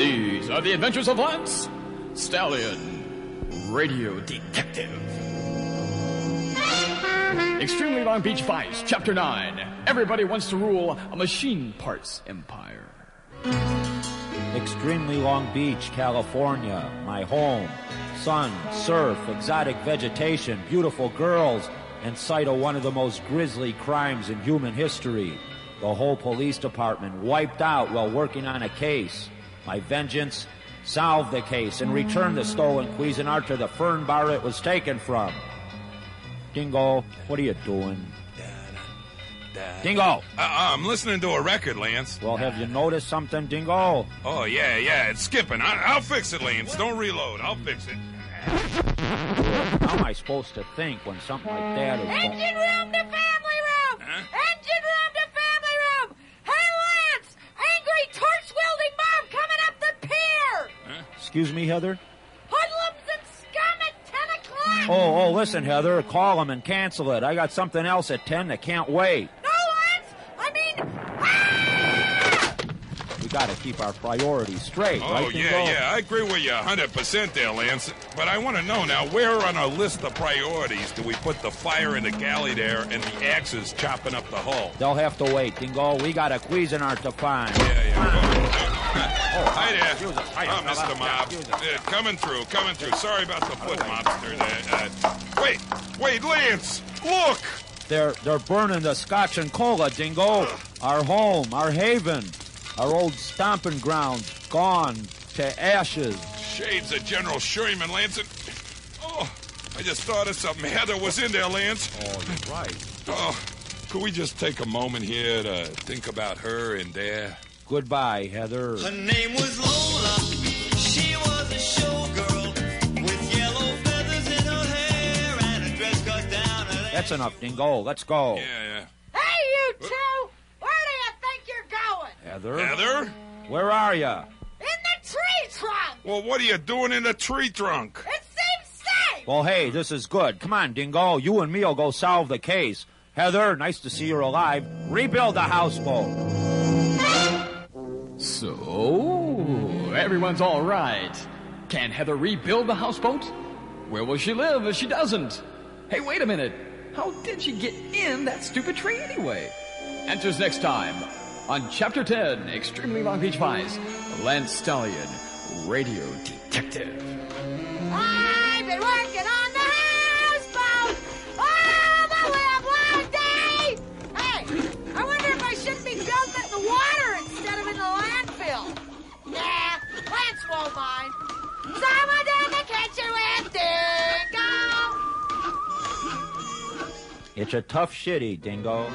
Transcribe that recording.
for the adventures of Lance Stallion, Radio Detective. Extremely Long Beach Vice, Chapter 9. Everybody wants to rule a machine parts empire. Extremely Long Beach, California, my home. Sun, surf, exotic vegetation, beautiful girls, and site of one of the most grisly crimes in human history. The whole police department wiped out while working on a case. My vengeance, solve the case and return the stolen Cuisinart to the fern bar it was taken from. Dingo, what are you doing? Dingo! Uh, I'm listening to a record, Lance. Well, have you noticed something, Dingo? Oh, yeah, yeah, it's skipping. I- I'll fix it, Lance. Don't reload. I'll fix it. How am I supposed to think when something like that is going... Engine room to Excuse me, Heather? Hoodlums and scum at 10 o'clock! Oh, oh, listen, Heather, call them and cancel it. I got something else at 10 that can't wait. No, Lance! I mean, ah! We gotta keep our priorities straight, Oh, right, yeah, Dingo? yeah. I agree with you 100% there, Lance. But I want to know now, where on our list of priorities do we put the fire in the galley there and the axes chopping up the hull? They'll have to wait, Dingo. We got a Cuisinart to find. Yeah, yeah. Hi there. excuse oh. Mr. Yeah, Mob. excuse us. Coming through, coming through. Sorry about the foot mobster. there. Uh, wait, wait, Lance, look! They're they're burning the Scotch and Cola, Dingo. Our home, our haven, our old stomping grounds, gone to ashes. Shades of General Sherman, Lance. and- Oh, I just thought of something. Heather was in there, Lance. Oh, you're right. Oh, could we just take a moment here to think about her and Dare? Goodbye, Heather. Her name was Lola. She was a showgirl with yellow feathers in her hair and a dress cut down her. That's enough, Dingo. Let's go. Yeah, yeah. Hey, you two! Where do you think you're going? Heather? Heather? Where are you? In the tree trunk! Well, what are you doing in the tree trunk? It seems safe! Well, hey, this is good. Come on, Dingo. You and me'll go solve the case. Heather, nice to see you're alive. Rebuild the houseboat. So, everyone's all right. Can Heather rebuild the houseboat? Where will she live if she doesn't? Hey, wait a minute. How did she get in that stupid tree anyway? Answers next time on Chapter 10 Extremely Long Beach Vice Lance Stallion, Radio Detective. I've been working It's a tough shitty, Dingo.